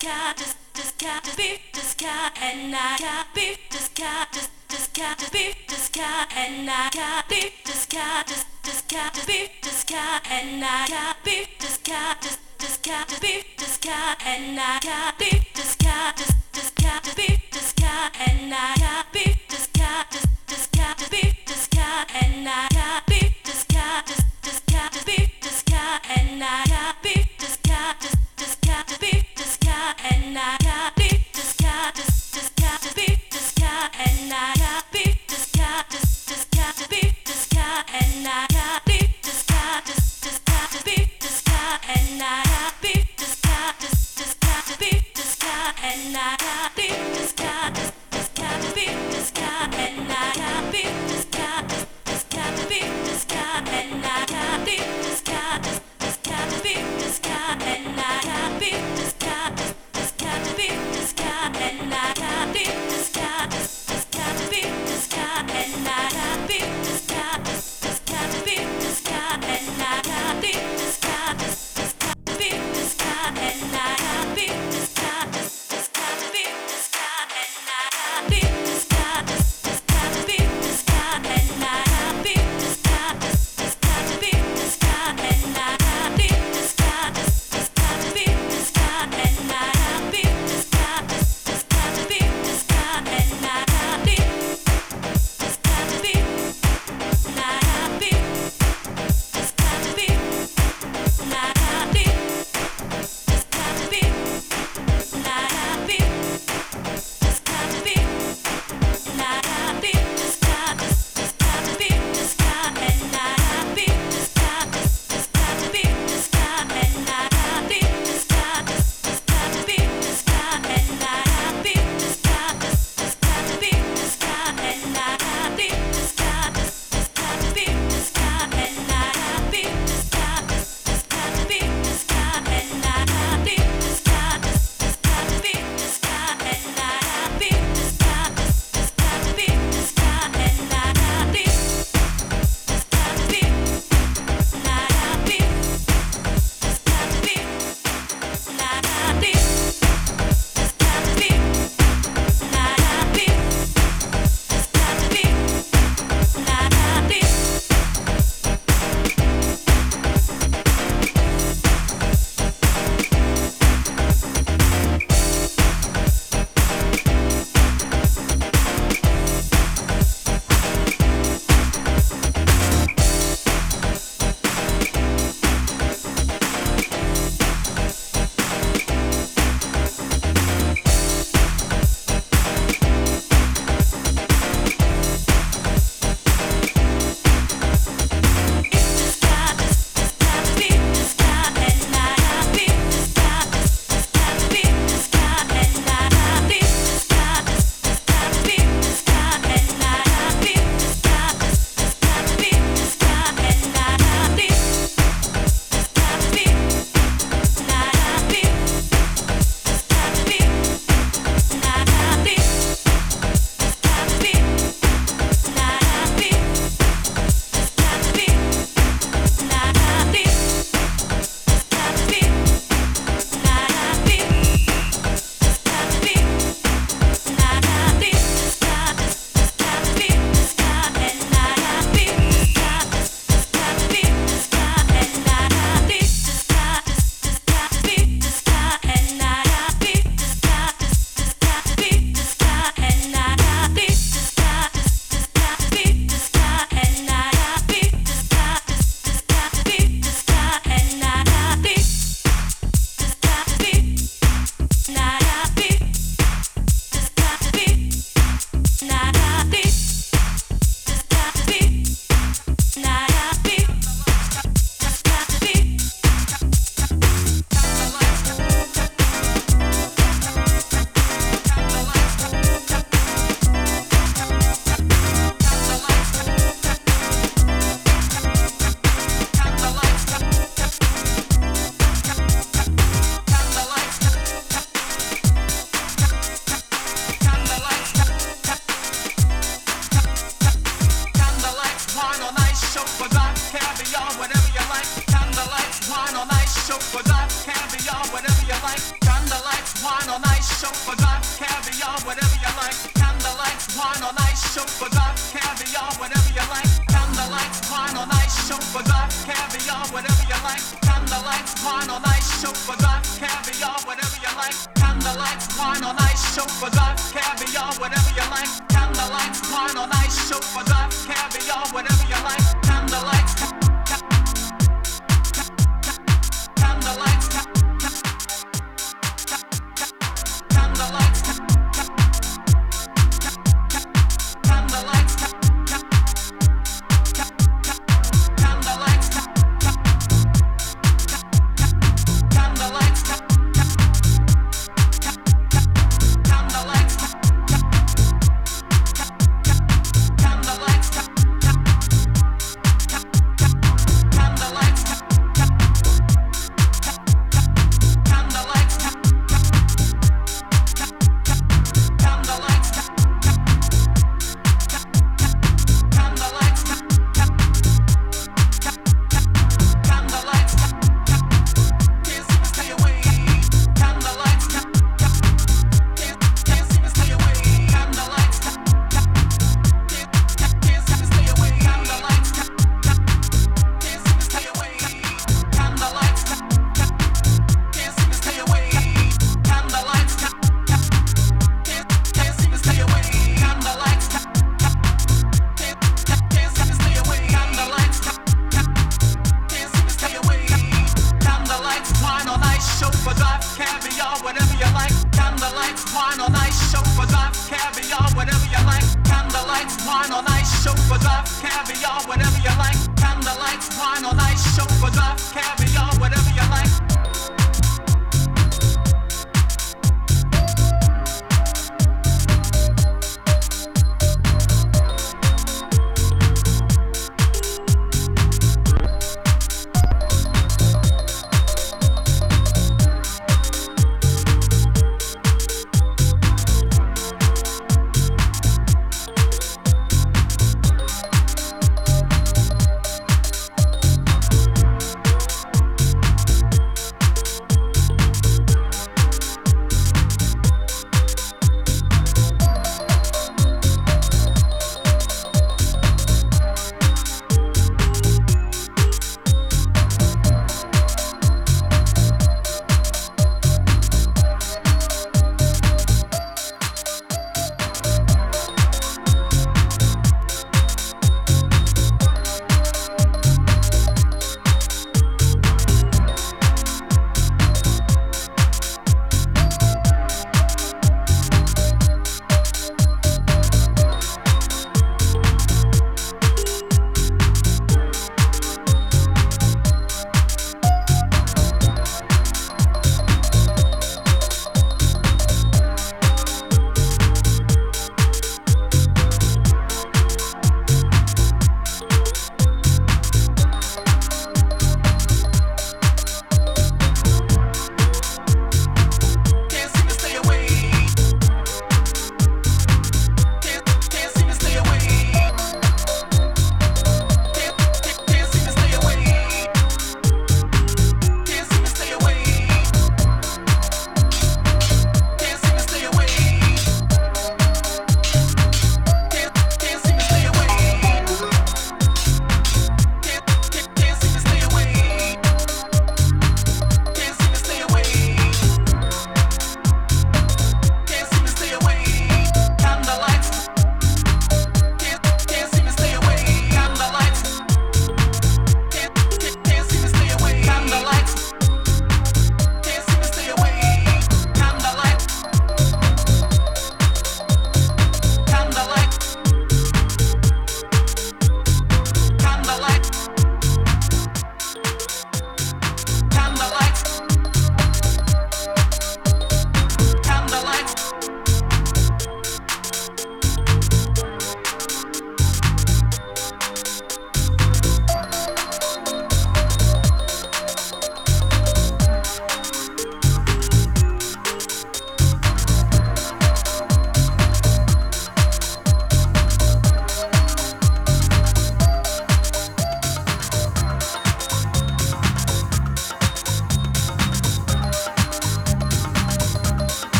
got just just got just beef just got and I got beef just got just just got just beef just got and I got beef just got just just got just beef just got and I got beef just got just just got just beef just got and I got beef just got just just got just beef just got and I got beef just got just just got just beef just got and I got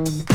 Mm-hmm.